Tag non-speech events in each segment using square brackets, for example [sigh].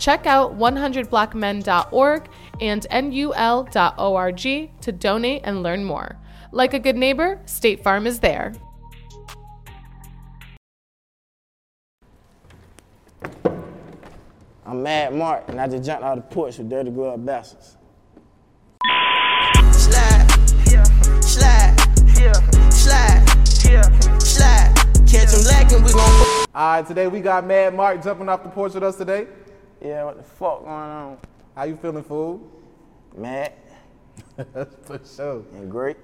Check out 100blackmen.org and nul.org to donate and learn more. Like a good neighbor, State Farm is there. I'm Madmarcc, and I just jumped out of the porch with Dirty Glove Bastards. Slide, yeah, slide, yeah, slide, yeah, slide. Catch him lacking, we gon' All right, today we got Madmarcc jumping off the porch with us today. Yeah, what the fuck going on? How you feeling, fool? Mad [laughs] For sure. and great.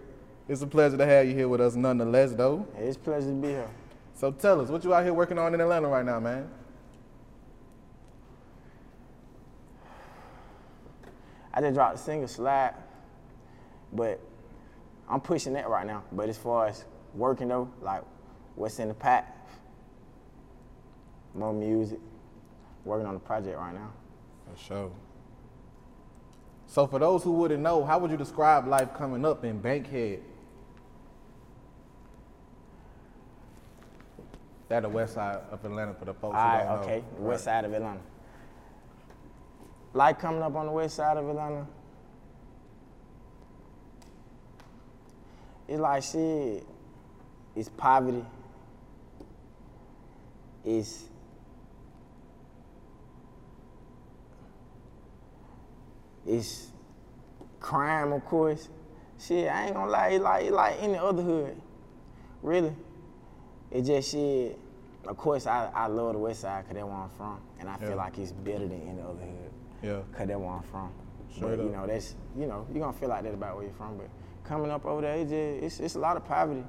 It's a pleasure to have you here with us nonetheless, though. It's a pleasure to be here. So tell us, what you out here working on in Atlanta right now, man? I just dropped a single slide, but I'm pushing that right now. But as far as working though, like what's in the pack, more music, working on the project right now. For sure. So for those who wouldn't know, how would you describe life coming up in Bankhead? That the west side of Atlanta for the folks All who don't know. okay, west side of Atlanta. Like coming up on the west side of Atlanta, it's like shit. It's poverty. It's it's crime, of course. Shit, I ain't gonna lie, it like it like any other hood, really. It just shit. Of course, I, I love the West Side because that's where I'm from, and I Yeah. feel like it's better than any other hood Yeah. that's where I'm from. Straight but you know, that's you know, you're gonna feel like that about where you're from. But coming up over there, it just, it's it's a lot of poverty.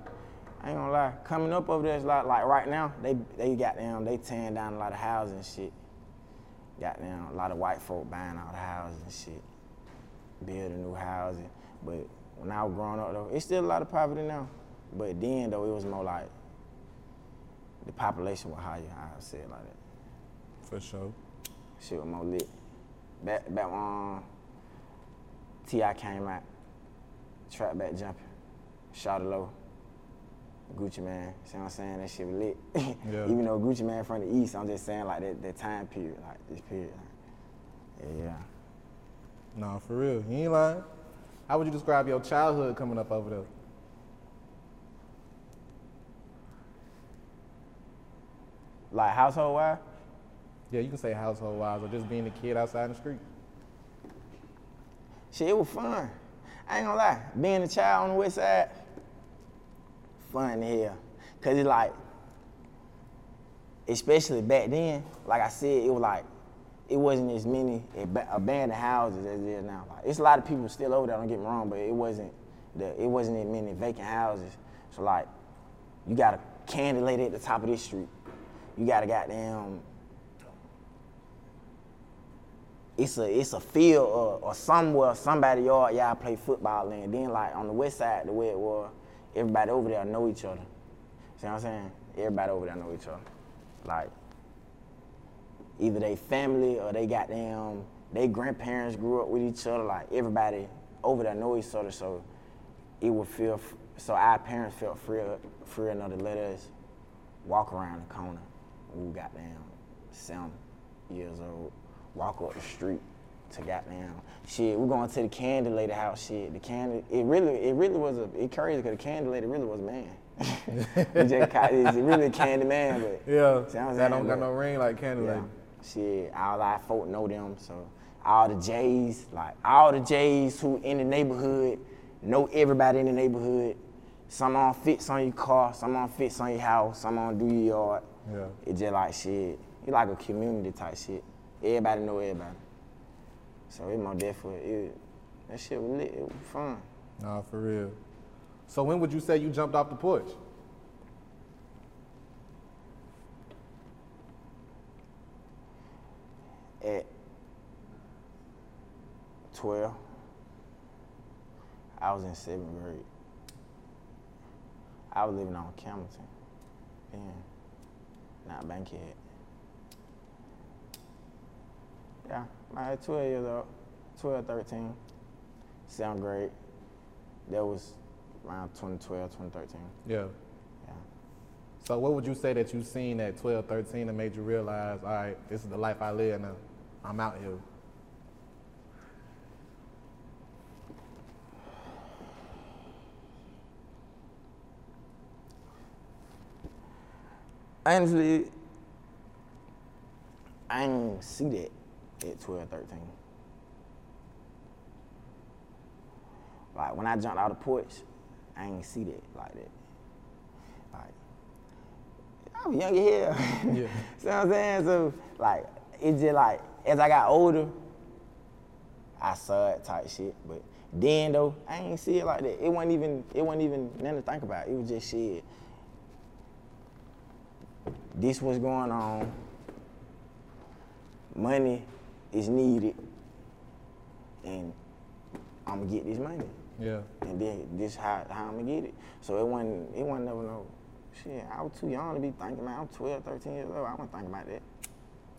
I ain't gonna lie. Coming up over there is like like right now, they they got them, they tearing down a lot of houses and shit. Got them, a lot of white folk buying the houses and shit, building new housing. But when I was growing up though, it's still a lot of poverty now. But then though, it was more like the population was higher. I say it like that. For sure. Shit was more lit. Back back when um, T.I. came out, trap back jumping, Shawty Lo. Gucci Mane, see what I'm saying? That shit lit. [laughs] Yeah. Even though Gucci Mane from the east, I'm just saying like that, that time period, like this period. Like, yeah, yeah. No, for real. You ain't lying. How would you describe your childhood coming up over there? Like household wise, Yeah, you can say household wise or just being a kid outside in the street. shit, it was fun. I ain't gonna lie, being a child on the west side, fun here. Cause it's like, especially back then, like I said, it was like, it wasn't as many ab- abandoned houses as is now. Like, it's a lot of people still over there, don't get me wrong, but it wasn't, the, it wasn't as many vacant houses. So like, you got a candy lady at the top of this street. You got a goddamn it's a it's a field or, or somewhere somebody yard y'all play football in. Then like on the west side the way it was, everybody over there know each other. See what I'm saying? Everybody over there know each other. Like either they family or they got them they grandparents grew up with each other. Like everybody over there know each other, so it would feel so our parents felt free free enough to let us walk around the corner. We got them, seven years old, walk up the street to goddamn shit. We're going to the candy lady house. Shit, the candy. It really, it really was a. It crazy because the candy lady really was a man. [laughs] it just it's really a candy man, but [laughs] Yeah. See That don't got no ring like Candy yeah. Lady. Shit, all our folk know them, so all the J's, like all the J's who in the neighborhood know everybody in the neighborhood. Some on fits on your car, some on fits on your house, some on do your yard. Yeah. It's just like shit. It's like a community type shit. Everybody know everybody. So it more definitely it, that shit was lit. It was fun. Nah, for real. So when would you say you jumped off the porch? At twelve, I was in seventh grade. I was living on Campbellton, then, not Bankhead. Yeah, I was 12 years old, 12, 13, seventh grade. That was around 2012, 2013. Yeah. Yeah. So what would you say that you've seen at 12, 13 that made you realize, all right, this is the life I live now. I'm out here. Honestly, I didn't see that at 12, 13. Like when I jumped out the porch, I ain't see that like that. Like I was young as hell. Yeah. [laughs] See what I'm saying? So like it's just like as I got older, I saw it type shit. But then though, I ain't see it like that. It wasn't even it wasn't even nothing to think about. It was just shit. This was going on. Money is needed. And I'm gonna get this money. Yeah. And then this how, how I'm gonna get it. So it wasn't it wasn't never no shit. I was too young to be thinking about I'm 12, 13 years old. I wasn't thinking about that.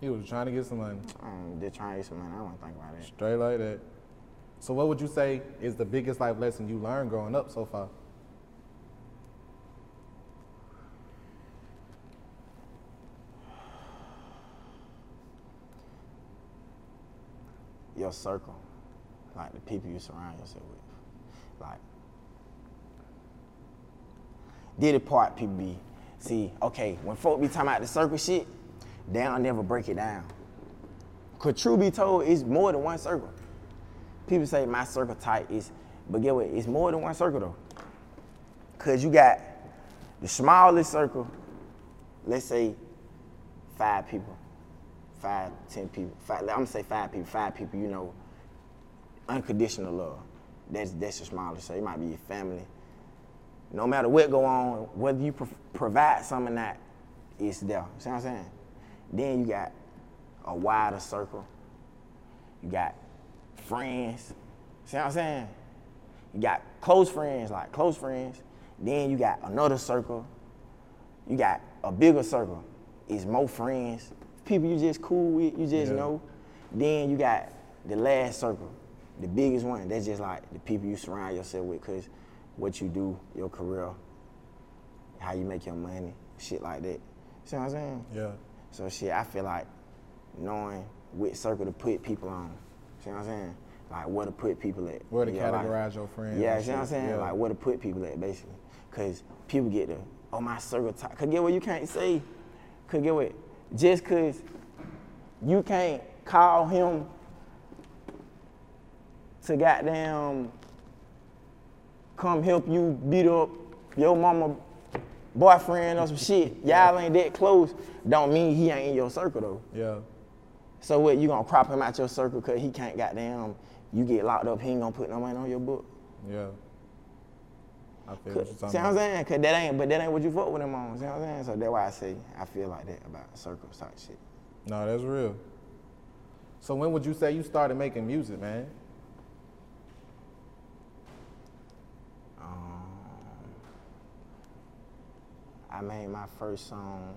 He was trying to get some money. I'm just trying to get some money. I wasn't thinking about that. Straight like that. So what would you say is the biggest life lesson you learned growing up so far? Your circle. Like the people you surround yourself with. Like did it part people be see, okay, when folk be talking about the circle shit, they don't never break it down. Cause true be told, it's more than one circle. People say my circle tight is, but get what? It's more than one circle though. Cause you got the smallest circle, let's say five people, five, ten people. Five, I'm gonna say five people, five people, you know, unconditional love. That's that's your smallest. So it might be your family. No matter what go on, whether you pro- provide something that, it's there. See what I'm saying? Then you got a wider circle. You got friends. See what I'm saying? You got close friends, like close friends. Then you got another circle. You got a bigger circle. It's more friends. People you just cool with, you just Yeah. know. Then you got the last circle, the biggest one. That's just like the people you surround yourself with, cause what you do, your career, how you make your money, shit like that. See what I'm saying? Yeah. So shit, I feel like knowing which circle to put people on. See what I'm saying? Like where to put people at. Where to Yeah, like- categorize your friends. yeah, see what I'm saying? Yeah. Like where to put people at, basically. Cause people get the, oh my circle tight. Cause get what you can't say. Cause get what? Just cause you can't call him to goddamn come help you beat up your mama boyfriend or some shit. [laughs] Y'all ain't that close. Don't mean he ain't in your circle though. Yeah. So what, you gonna crop him out your circle cause he can't goddamn, you get locked up, he ain't gonna put no money on your book. Yeah. I feel what See you're what I'm saying? Cause that ain't, but that ain't what you fuck with him on. See what I'm saying? So that's why I say I feel like that about circles type shit. No, that's real. So when would you say you started making music, man? Um, I made my first song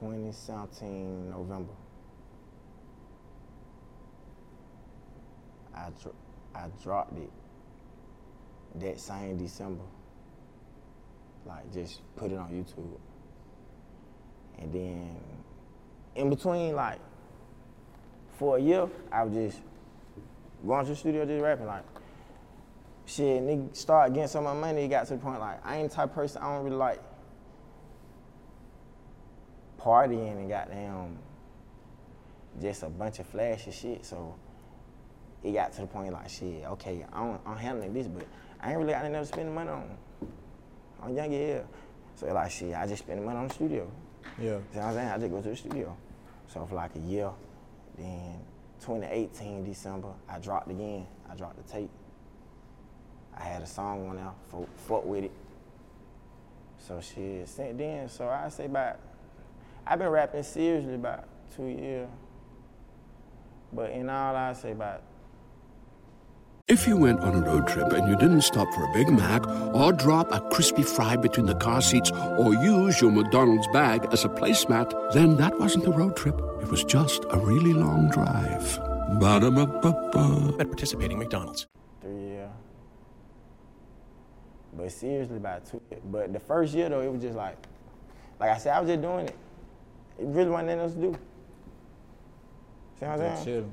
2017 November. I I dropped it that same December. Like just put it on YouTube. And then in between like for a year, I was just going to the studio just rapping like shit, nigga start getting some of my money, it got to the point like I ain't the type of person I don't really like partying and goddamn just a bunch of flashy shit. So it got to the point like shit, okay, I'm, I'm handling this, but I ain't really got nothing to spend the money on. I'm young yeah. So like shit, I just spend the money on the studio. Yeah. See what I'm saying? I just go to the studio. So for like a year, then 2018 December, I dropped again. I dropped the tape. I had a song on there, fuck, fuck with it. So shit, since then, so I say about, I've been rapping seriously about two years. But in all, I say about If you went on a road trip and you didn't stop for a Big Mac or drop a crispy fry between the car seats or use your McDonald's bag as a placemat, then that wasn't a road trip. It was just a really long drive. Ba-da-ba-ba-ba. At participating McDonald's. three years. But seriously, about two. But the first year though, it was just like, like I said, I was just doing it. It really wasn't nothing else to do. See what I'm saying? chill.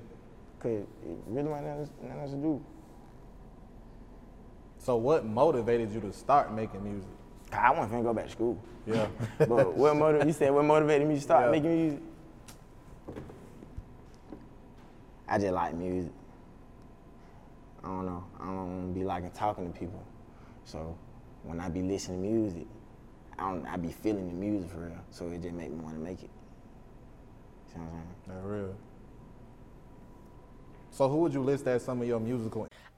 Cause it really wasn't nothing else to do. So what motivated you to start making music? I wasn't finna go back to school. Yeah. [laughs] but what motiv- you said what motivated me to start Yeah. making music? I just like music. I don't know. I don't want to be liking talking to people. So when I be listening to music, I don't. I be feeling the music for real. So it just make me want to make it. See what I'm saying? Not real. So who would you list as some of your musical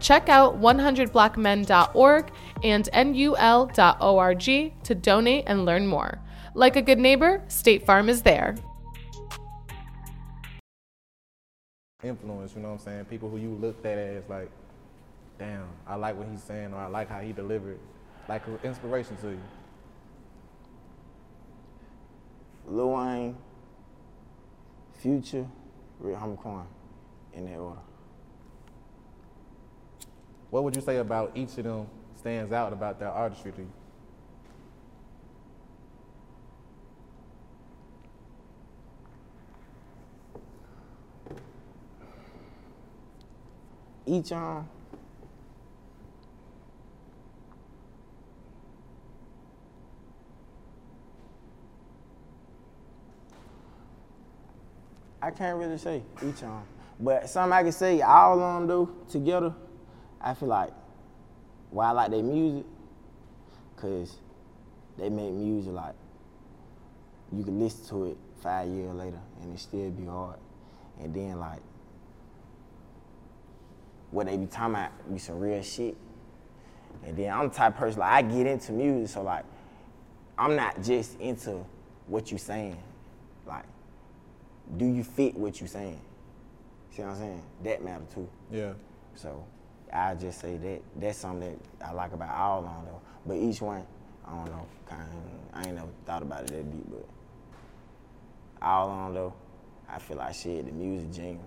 Check out 100blackmen.org and nul.org to donate and learn more. Like a good neighbor, State Farm is there. influence, you know what I'm saying? People who you looked at as like, damn, I like what he's saying or I like how he delivered. Like an inspiration to you. Lil Wayne, Future, Rich Homie in that order. What would you say about each of them stands out about their artistry to you? each um I can't really say each um, but something I can say all of them do together. I feel like why I like their music, cause they make music like you can listen to it five years later and it still be hard, and then like what they be talking about be some real shit. And then I'm the type of person like I get into music, so like I'm not just into what you saying. Like, do you fit what you saying? See what I'm saying? That matter too. Yeah. So I just say that that's something that I like about all of them though. But each one, I don't know, kind of, I ain't never thought about it that deep, but all them though, I feel like shit, the music genuine.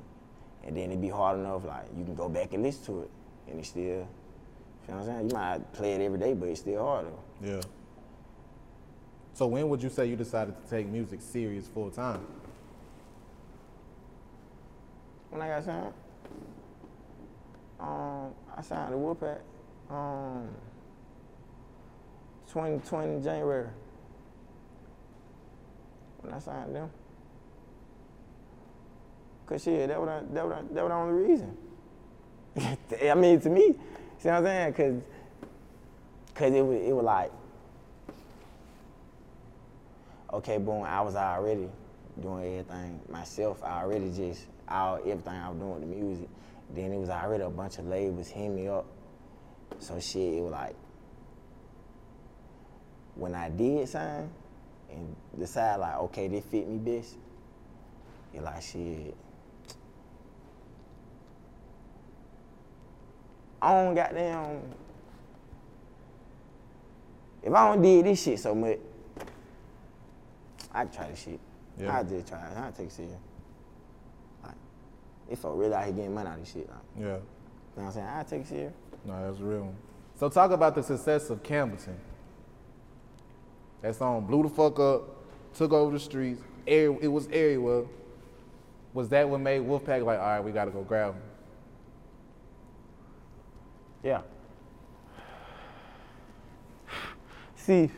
And then it be hard enough, like you can go back and listen to it, and it's still, you know what I'm saying? You might play it every day, but it's still hard though. Yeah. So when would you say you decided to take music serious full time? When I got signed, um, I signed to Whoop um, 2020 January. When I signed them. Cause shit, that was that was that was the only reason. [laughs] I mean, to me, see what I'm saying? Cause, cause it was it was like, okay, boom, I was already doing everything myself. I already just all everything I was doing with the music. Then it was already a bunch of labels hitting me up. So shit, it was like when I did sign and decide like, okay, they fit me best. It like shit. I don't goddamn. If I don't did this shit so much, I try this shit. Yeah. I just try. I take it serious. If folk really out here getting money out of this shit, like, Yeah. you know what I'm saying? I take it serious. No, that's real. So talk about the success of Campbellton. That song blew the fuck up, took over the streets. Air, it was everywhere. Was that what made Wolfpack like, all right, we gotta go grab him? Yeah. See,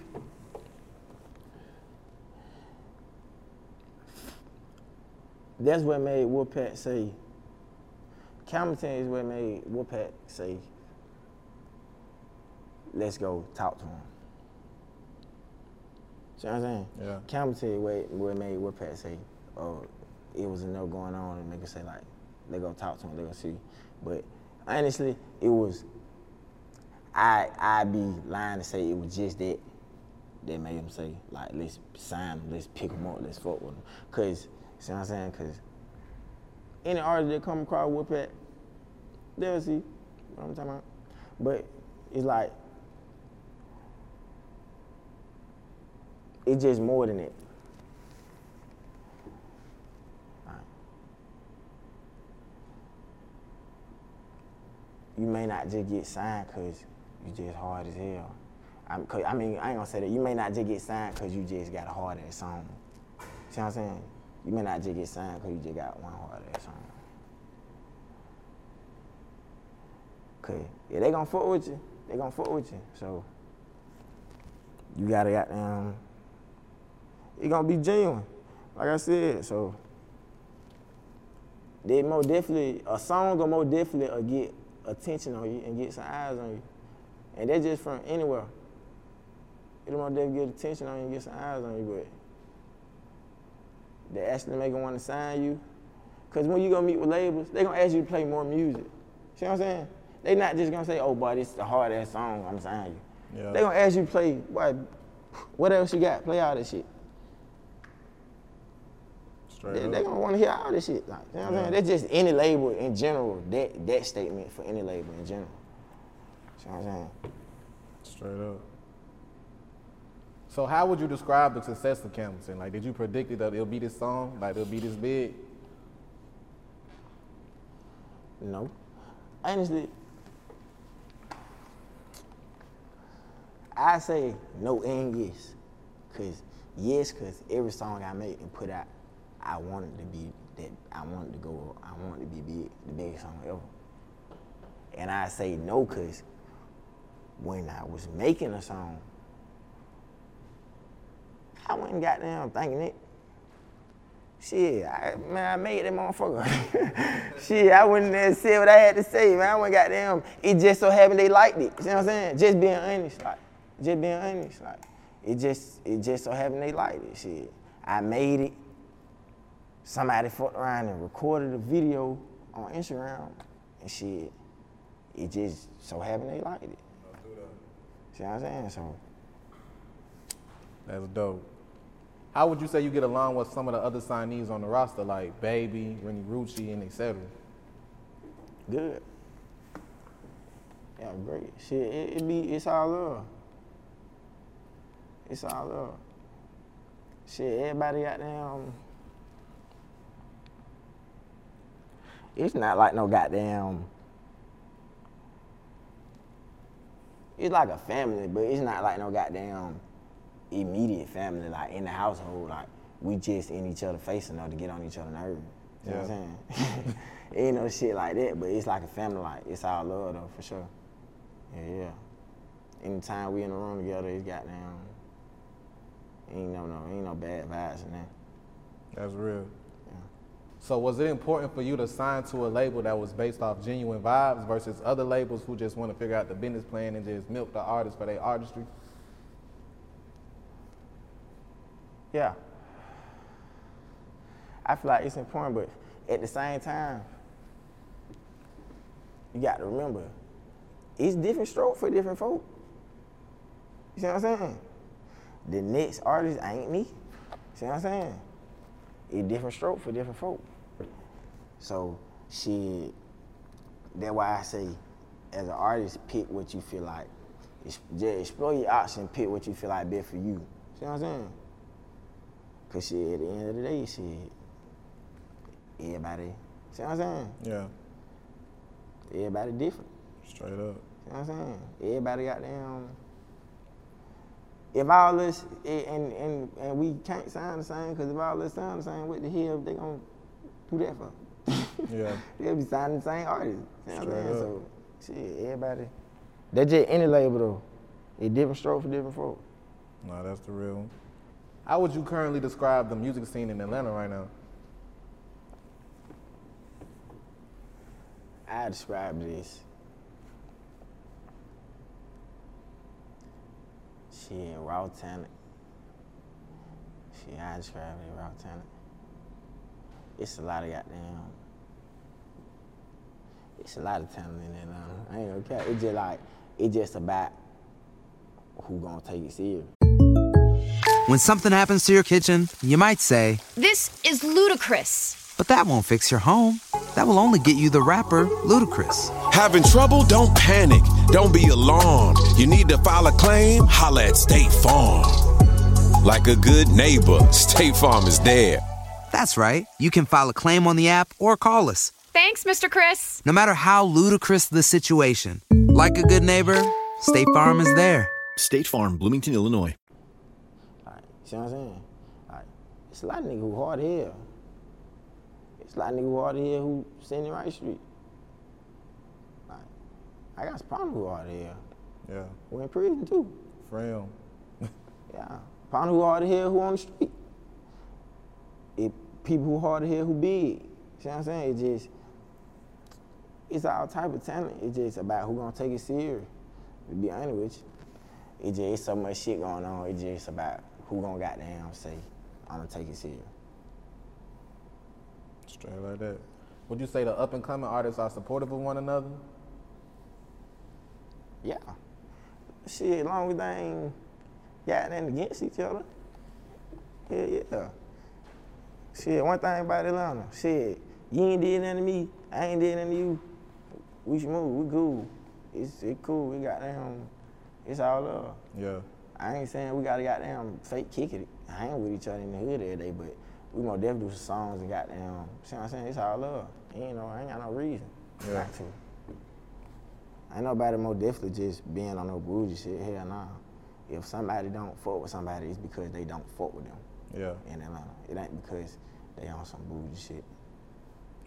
that's what made Wolfpack say. Campbellton is what made Wolfpack say, let's go talk to him. See what I'm saying? Yeah. Campbellton what, what made Wolfpack say, oh, it was enough going on and make it say like, they go talk to him, they go see. But honestly, it was, I I'd be lying to say it was just that that made him say, like, let's sign him, let's pick him up, let's fuck with him. Cause, see what I'm saying? Cause any artist that come across Wolfpack, they'll see what I'm talking about. But it's like, it's just more than it. Like, You may not just get signed because you just hard as hell. 'cause- I mean, I ain't gonna say that. You may not just get signed because you just got a hard ass song. See what I'm saying? You may not just get signed because you just got one hard ass song. Cause if they gonna fuck with you, they gonna fuck with you. So you gotta got them. It gonna be genuine, like I said. So they more definitely a song will more definitely uh, get attention on you and get some eyes on you, and that's just from anywhere. It'll more definitely get attention on you and get some eyes on you, but they actually make them want to sign you. Cause when you gonna meet with labels, they gonna ask you to play more music. See what I'm saying? They not just gonna say, "Oh, boy, this is the hard ass song. I'm signing you." Yeah. They gonna ask you to play, boy, what else you got? Play all this shit. Straight They, up. they gonna want to hear all this shit. Like, you know what I'm saying? That's just any label in general. That that statement for any label in general. See what I'm saying? Straight up. So how would you describe the success of Campbellton? Like, did you predict it that it'll be this song? Like, it'll be this big? No. Honestly, I say no and yes. Cause yes, cause every song I make and put out, I want it to be that I want it to go, I want it to be big, the biggest song ever. And I say no, cause when I was making a song, I wasn't goddamn thinking it. Shit, I, man, I made that motherfucker. [laughs] Shit, I wouldn't have said what I had to say, man. I went goddamn. It just so happened they liked it. You know what I'm saying? Just being honest, like, just being honest, like, it just, it just so happened they liked it. Shit, I made it. Somebody fucked around and recorded a video on Instagram, and shit, it just so happened they liked it. See what I'm saying? So. That's dope. How would you say you get along with some of the other signees on the roster, like Baby, Renni Rucci, and et cetera? Good. Yeah, great. Shit, it, it be it's all love. It's all love. Shit, everybody got them. Um, it's not like no goddamn. It's like a family, but it's not like no goddamn immediate family, like in the household. Like we just in each other face enough to get on each other's nerves. You know what I'm saying? [laughs] Ain't no shit like that, but it's like a family. Like it's all love though, for sure. Yeah, yeah. Anytime we in the room together, it's goddamn. Ain't no no, ain't no bad vibes in there. That's real. Yeah. So was it important for you to sign to a label that was based off genuine vibes versus other labels who just want to figure out the business plan and just milk the artist for their artistry? Yeah. I feel like it's important, but at the same time, you got to remember, it's different stroke for different folk. You see what I'm saying? The next artist ain't me. See what I'm saying? It's different stroke for different folk. So, shit, that's why I say, as an artist, pick what you feel like. Just explore your options, pick what you feel like best for you. See what I'm saying? Cause shit, at the end of the day, shit, everybody, see what I'm saying? Yeah, Everybody different. straight up. See what I'm saying? Everybody got them. If all this and and and we can't sound the same, because if all this sound the same, what the hell they gonna do that for? Yeah. [laughs] They'll be signing the same artists. You know what I'm Straight saying? up. So shit, everybody. That's just any label though. It different stroke for different folk. No, that's the real one. How would you currently describe the music scene in Atlanta right now? I describe this. Shit, raw talent. Shit, I describe it raw talent. It's a lot of goddamn. It's a lot of talent in Atlanta. I ain't gonna care. It's just like it's just about who gonna take it serious. When something happens to your kitchen, you might say, This is ludicrous. But that won't fix your home. That will only get you the rapper, Ludacris. Having trouble? Don't panic. Don't be alarmed. You need to file a claim? Holla at State Farm. Like a good neighbor, [laughs] State Farm is there. That's right. You can file a claim on the app or call us. Thanks, Mr. Chris. No matter how ludicrous the situation, like a good neighbor, State Farm is there. State Farm, Bloomington, Illinois. Like, see what I'm saying? Like, it's a lot of niggas who hard of hell. It's a lot of niggas who of hell who sitting in right street. Like, I got some problem who of hell. Yeah. Who in prison too. For real. [laughs] Yeah. Problem who of hell who on the street. It people who hard hell who big. See what I'm saying? It just it's all type of talent. It's just about who gonna take it serious. To be honest with you. It just it's so much shit going on. It's just about who gonna goddamn say, I'm gonna take it serious. Straight like that. Would you say the up and coming artists are supportive of one another? Yeah. Shit, as long as they ain't got nothing against each other. Yeah, yeah. Shit, one thing about Atlanta, shit, you ain't did nothing to me, I ain't did nothing to you. We should move, we cool. It's it cool, we got them, it's all love. Yeah. I ain't saying we gotta goddamn fake kick it, hang with each other in the hood every day, but we more definitely do some songs and goddamn, see what I'm saying? It's all love. You know, I ain't got no reason Yeah. not to. Ain't nobody more definitely just being on no bougie shit. Hell nah. If somebody don't fuck with somebody, it's because they don't fuck with them Yeah. in Atlanta. It ain't because they on some bougie shit.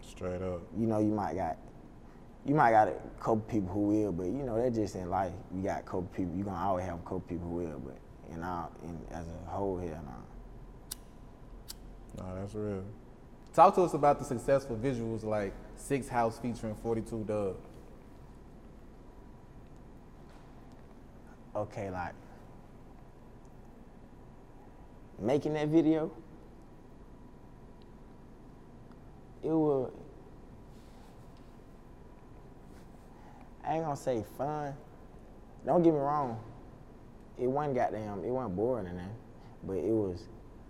Straight up. You know, you might got you might got a couple people who will, but you know, that's just in life. You got a couple people, you gonna always have a couple people who will, but in all in as a whole hell nah. No, that's real. Talk to us about the successful visuals like Six House featuring 42 Dugg. okay, like making that video, it was. I ain't gonna say fun. Don't get me wrong. It wasn't goddamn. It wasn't boring and that, but it was.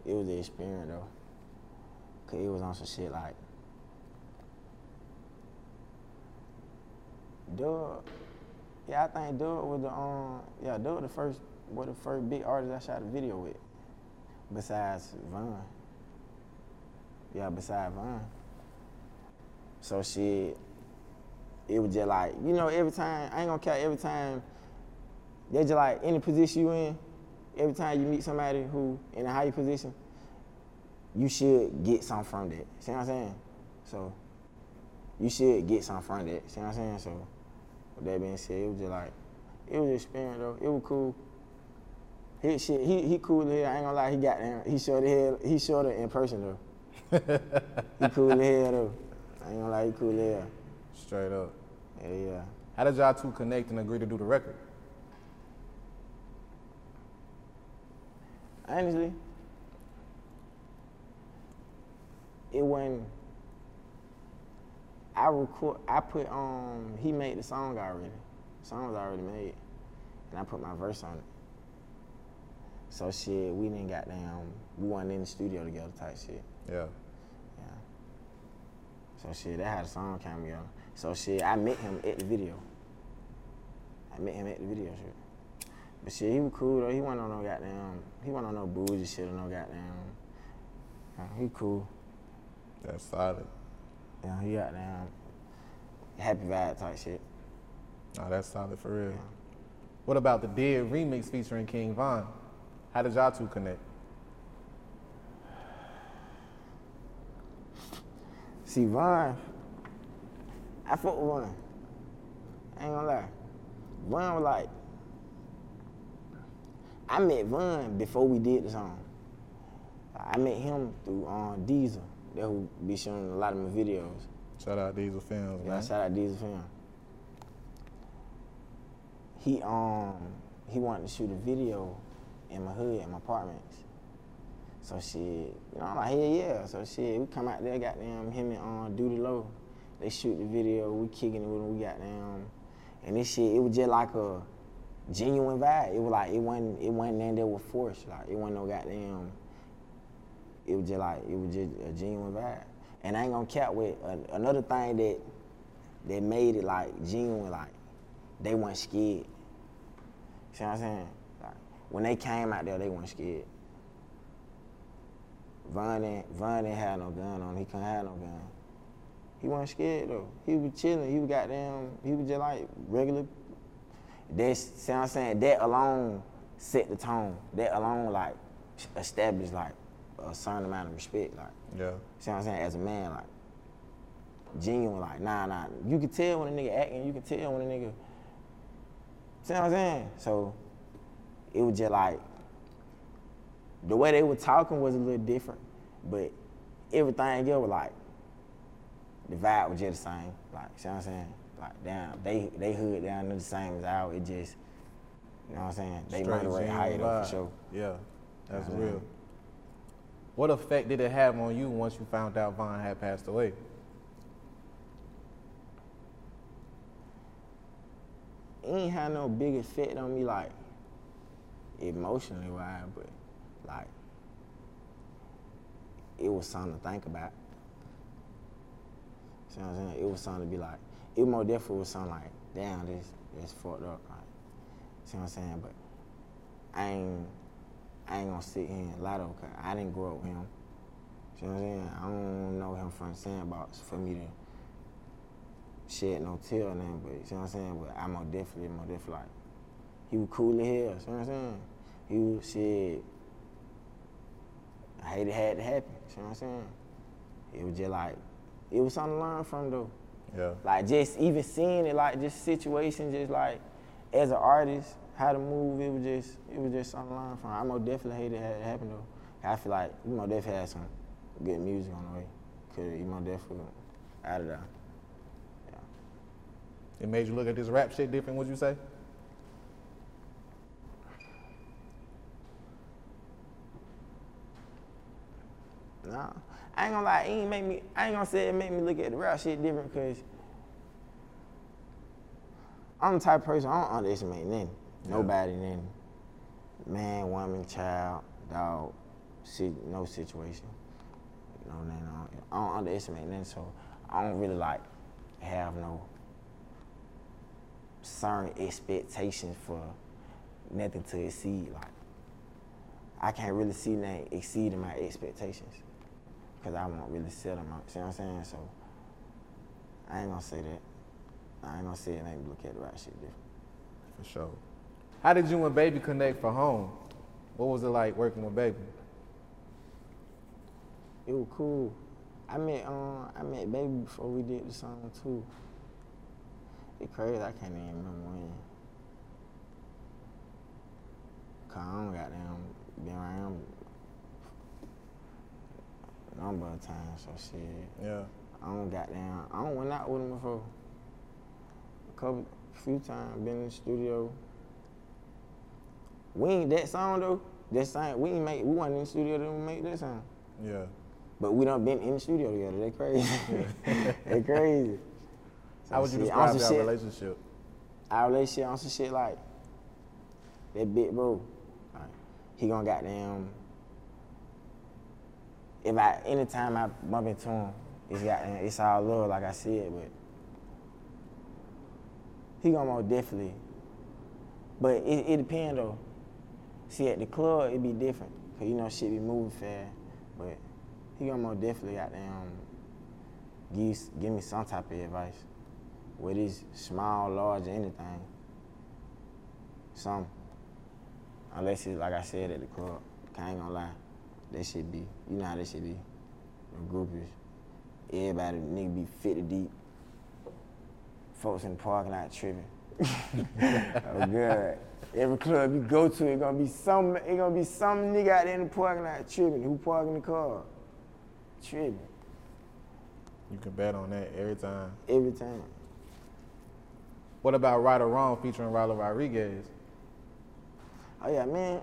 It was an experience though. Cause it was on some shit like. Dugg. Yeah, I think Dugg was the um yeah, Dugg the first was the first big artist I shot a video with. Besides Von. Yeah, besides Von. So shit, it was just like, you know, every time, I ain't gonna count every time, they just like any position you in, every time you meet somebody who in a higher position, you should get something from that. See what I'm saying? So you should get something from that. See what I'm saying? So with that being said, it was just like it was an experience though. It was cool. He shit, he he cool hell. I ain't gonna lie, he got down. He showed the hell. He showed it in person though. [laughs] he cool hell though. I ain't gonna lie, he cool hell. Straight up. Yeah, yeah. How did y'all two connect and agree to do the record? Honestly, it wasn't. I record. I put um. He made the song already. The song was already made, and I put my verse on it. So shit, we didn't got down. We wasn't in the studio together, type shit. Yeah. Yeah. So shit, that had a song came together. So shit, I met him at the video. I met him at the video shit. But shit, he was cool though. He wasn't on no goddamn. He wasn't on no bougie shit or no goddamn. He cool. That's solid. Yeah, he goddamn happy vibe type shit. No, that's solid for real. What about the Dead remix featuring King Von? How did y'all two connect? See, Von, I fuck with Von. I ain't gonna lie. Von was like, I met Von before we did the song. I met him through um, Diesel, that who be showing a lot of my videos. Shout out Diesel Films, Yeah, man. shout out Diesel Film. He um he wanted to shoot a video in my hood, in my apartments. So shit, you know, I'm like, hell yeah. So shit, we come out there, goddamn, him and um, Duty Low. They shoot the video, we kicking it with him, we goddamn. And this shit, it was just like a genuine vibe. It was like, it wasn't, it wasn't nothing that was forced. Like, it wasn't no goddamn, it was just like, it was just a genuine vibe. And I ain't gonna cap with uh, another thing that, that made it like genuine, like, they weren't scared. See what I'm saying? Like, when they came out there, they weren't scared. Von didn't, Von no gun on. He couldn't have no gun. He wasn't scared though. He was chilling. He was goddamn. He was just like regular. That's see what I'm saying. That alone set the tone. That alone like established like a certain amount of respect. Like Yeah. see what I'm saying. As a man, like genuine. Like nah, nah. You can tell when a nigga acting. You can tell when a nigga. See what I'm saying? So it was just like the way they were talking was a little different, but everything else was like the vibe was just the same. Like, see what I'm saying? Like, damn, they they hood down there the same as ours. It just, you know what I'm saying? They Straight murder rate genuine higher though for sure. Yeah, that's Yeah. real. What effect did it have on you once you found out Von had passed away? It ain't had no big effect on me like emotionally wise, but like it was something to think about. See what I'm saying? It was something to be like, it more definitely was something like, damn, this this fucked up. Like, see what I'm saying? But I ain't I ain't gonna sit here and lie though, cause I didn't grow up with him. See what I'm saying? I don't know him from the sandbox for me to shed no tear or nothing, but you know what I'm saying? But I'm more definitely, more definitely like, he was cool as hell, see what I'm saying? He was shit. I hate it had to happen, you know what I'm saying? It was just like, it was something to learn from though. Yeah. Like just even seeing it, like just situations, just like as an artist, how to move, it was just, it was just something learn from. I most definitely hate it had to happen though. I feel like we most definitely had some good music on the way. Cause you most definitely out of there. It made you look at this rap shit different, would you say? Nah, I ain't gonna lie. It ain't make me. I ain't gonna say it made me look at the rap shit different because I'm the type of person I don't underestimate nothing. Nobody, nothing. Man, woman, child, dog, si- no situation. No, nothing. I don't, I don't underestimate nothing. So I don't really like have no certain expectations for nothing to exceed. Like I can't really see nothing exceeding my expectations because I won't really set them out. See what I'm saying? So I ain't gonna say that. I ain't gonna say it make me look at the right shit different. For sure. How did you and Baby connect for home? What was it like working with Baby? It was cool. I met um I met Baby before we did the song too. It crazy. I can't even remember when. Cause I don't got them been around a number of times. So shit. Yeah. I don't got down. I don't went out with him before. A couple, few times, been in the studio. We ain't that song though. That song, we ain't make. We wasn't in the studio to make that song. Yeah. But we done been in the studio together. They crazy. [laughs] they crazy. [laughs] How would you shit, describe shit- relationship? Our relationship on some shit like that big bro. Like, he gonna goddamn. If I anytime I bump into him, it's got it's all love, like I said, but he gonna most definitely. But it, it depend though. See at the club it be different, cause you know shit be moving fast. But he gonna most definitely goddamn give give me some type of advice. Whether it's small, large, or anything. Some. Unless it's like I said at the club. I ain't gonna lie. That shit be, you know how that shit be. The groupies. Everybody, nigga be 50 deep. Folks in the parking lot tripping. [laughs] oh, good. Every club you go to, it gonna be some, it gonna be some nigga out there in the parking lot tripping. Who parking the car? Tripping. You can bet on that every time. Every time. What about Right or Wrong featuring Rylo Rodriguez? Oh yeah, man.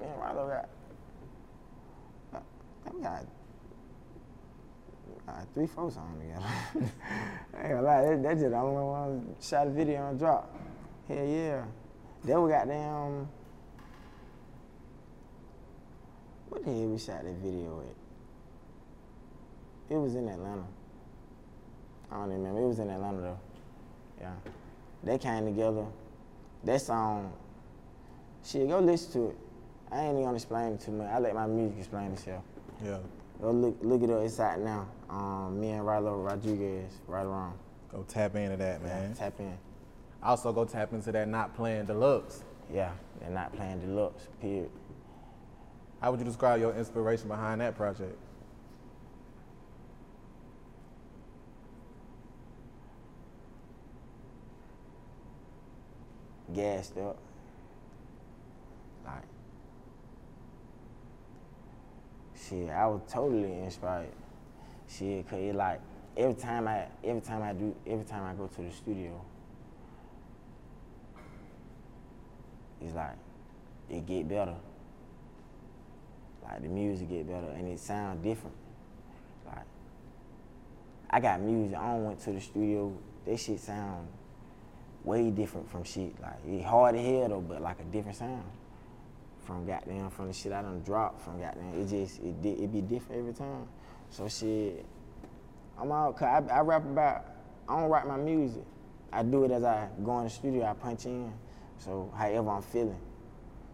Man, Rylo got. We got. Uh, three, four songs together. [laughs] I ain't gonna lie, that, that just the only one shot a video and drop. Hell yeah. Then we got them. What the hell we shot that video at? It was in Atlanta. I don't even remember. It was in Atlanta though. Yeah. They came together. That song, shit, go listen to it. I ain't even gonna explain it too much. I let my music explain itself. Yeah. Go look look it up. It's out now. Um, me and Rylo Rodriguez, right around. Go tap into that, man. Tap in. Also, go tap into that Not Playing Deluxe. Yeah, they're not playing deluxe. Period. How would you describe your inspiration behind that project? gassed up. Like, shit, I was totally inspired. Shit, cause it like every time I, every time I do, every time I go to the studio, it's like it get better. Like the music get better and it sound different. Like I got music. I went to the studio. That shit sound way different from shit. Like it hard to hear though, but like a different sound. From goddamn from the shit I done dropped from goddamn it just it di- it be different every time. So shit, I'm out. Cause I, I rap about. I don't write my music. I do it as I go in the studio. I punch in. So however I'm feeling.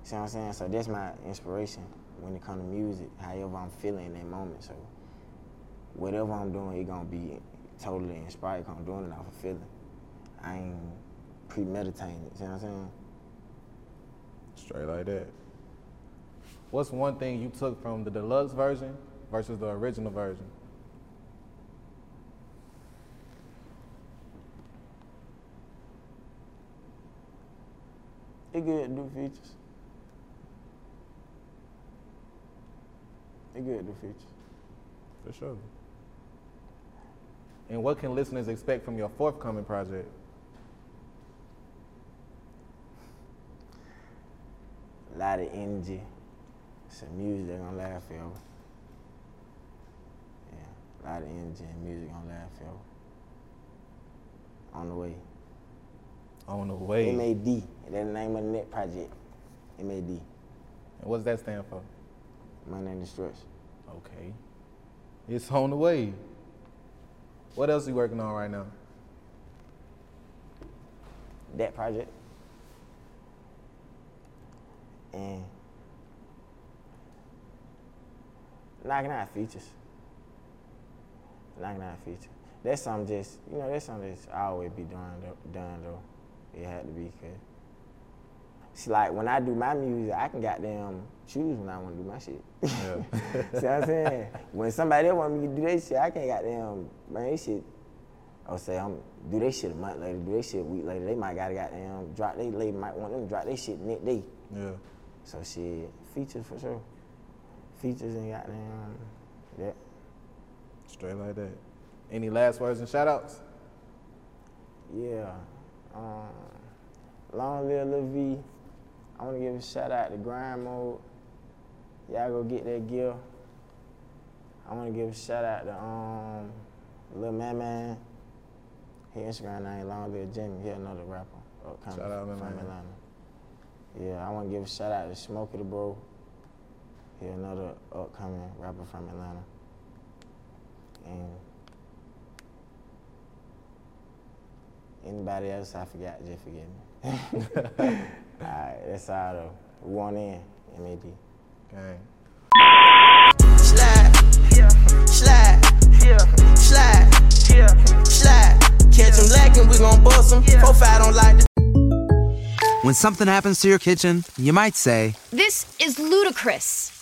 See what I'm saying? So that's my inspiration when it comes to music. However I'm feeling in that moment. So whatever I'm doing, it gonna be totally inspired. 'cause I'm doing it off of feeling. I ain't premeditating it. See what I'm saying? Straight like that. What's one thing you took from the deluxe version versus the original version? It good to do features. It good to do features. For sure. And what can listeners expect from your forthcoming project? A lot of energy. Some music they're gonna laugh forever. Yeah, a lot of energy and music gonna laugh forever. On the way. On the way. MAD. That's the name of the net project. MAD. And what does that stand for? Money and Destruction. Okay. It's on the way. What else are you working on right now? That project. And knocking out features. Knocking out features. That's something just, you know, that's something that's always be done, though, done though. It had to be, cause see, like when I do my music, I can goddamn choose when I want to do my shit. [laughs] Yeah. See what I'm saying? When somebody else want me to do their shit, I can't goddamn man their shit. Or say I'm do their shit a month later, do their shit a week later. They might gotta goddamn drop They label, might want them to drop their shit next day. Yeah. So shit, features for sure. Features and goddamn that. Straight like that. Any last words and shout outs? Yeah. Um, long live Lil V. I want to give a shout out to Grind Mode. Y'all go get that gear. I want to give a shout out to um, Lil Man Man. His Instagram name Long Live Jimmy. He another rapper upcoming Shout out, Man Man. Atlanta. Yeah, I want to give a shout out to Smokey the Bro. He another upcoming rapper from Atlanta. And Anybody else I forgot, just forgive me. [laughs] all right, that's all though. We want in, MAD. Gang. Slide, slide, slide, slide. Catch 'em lacking, we gon' bust 'em. Four five don't like the When something happens to your kitchen, you might say, This is ludicrous.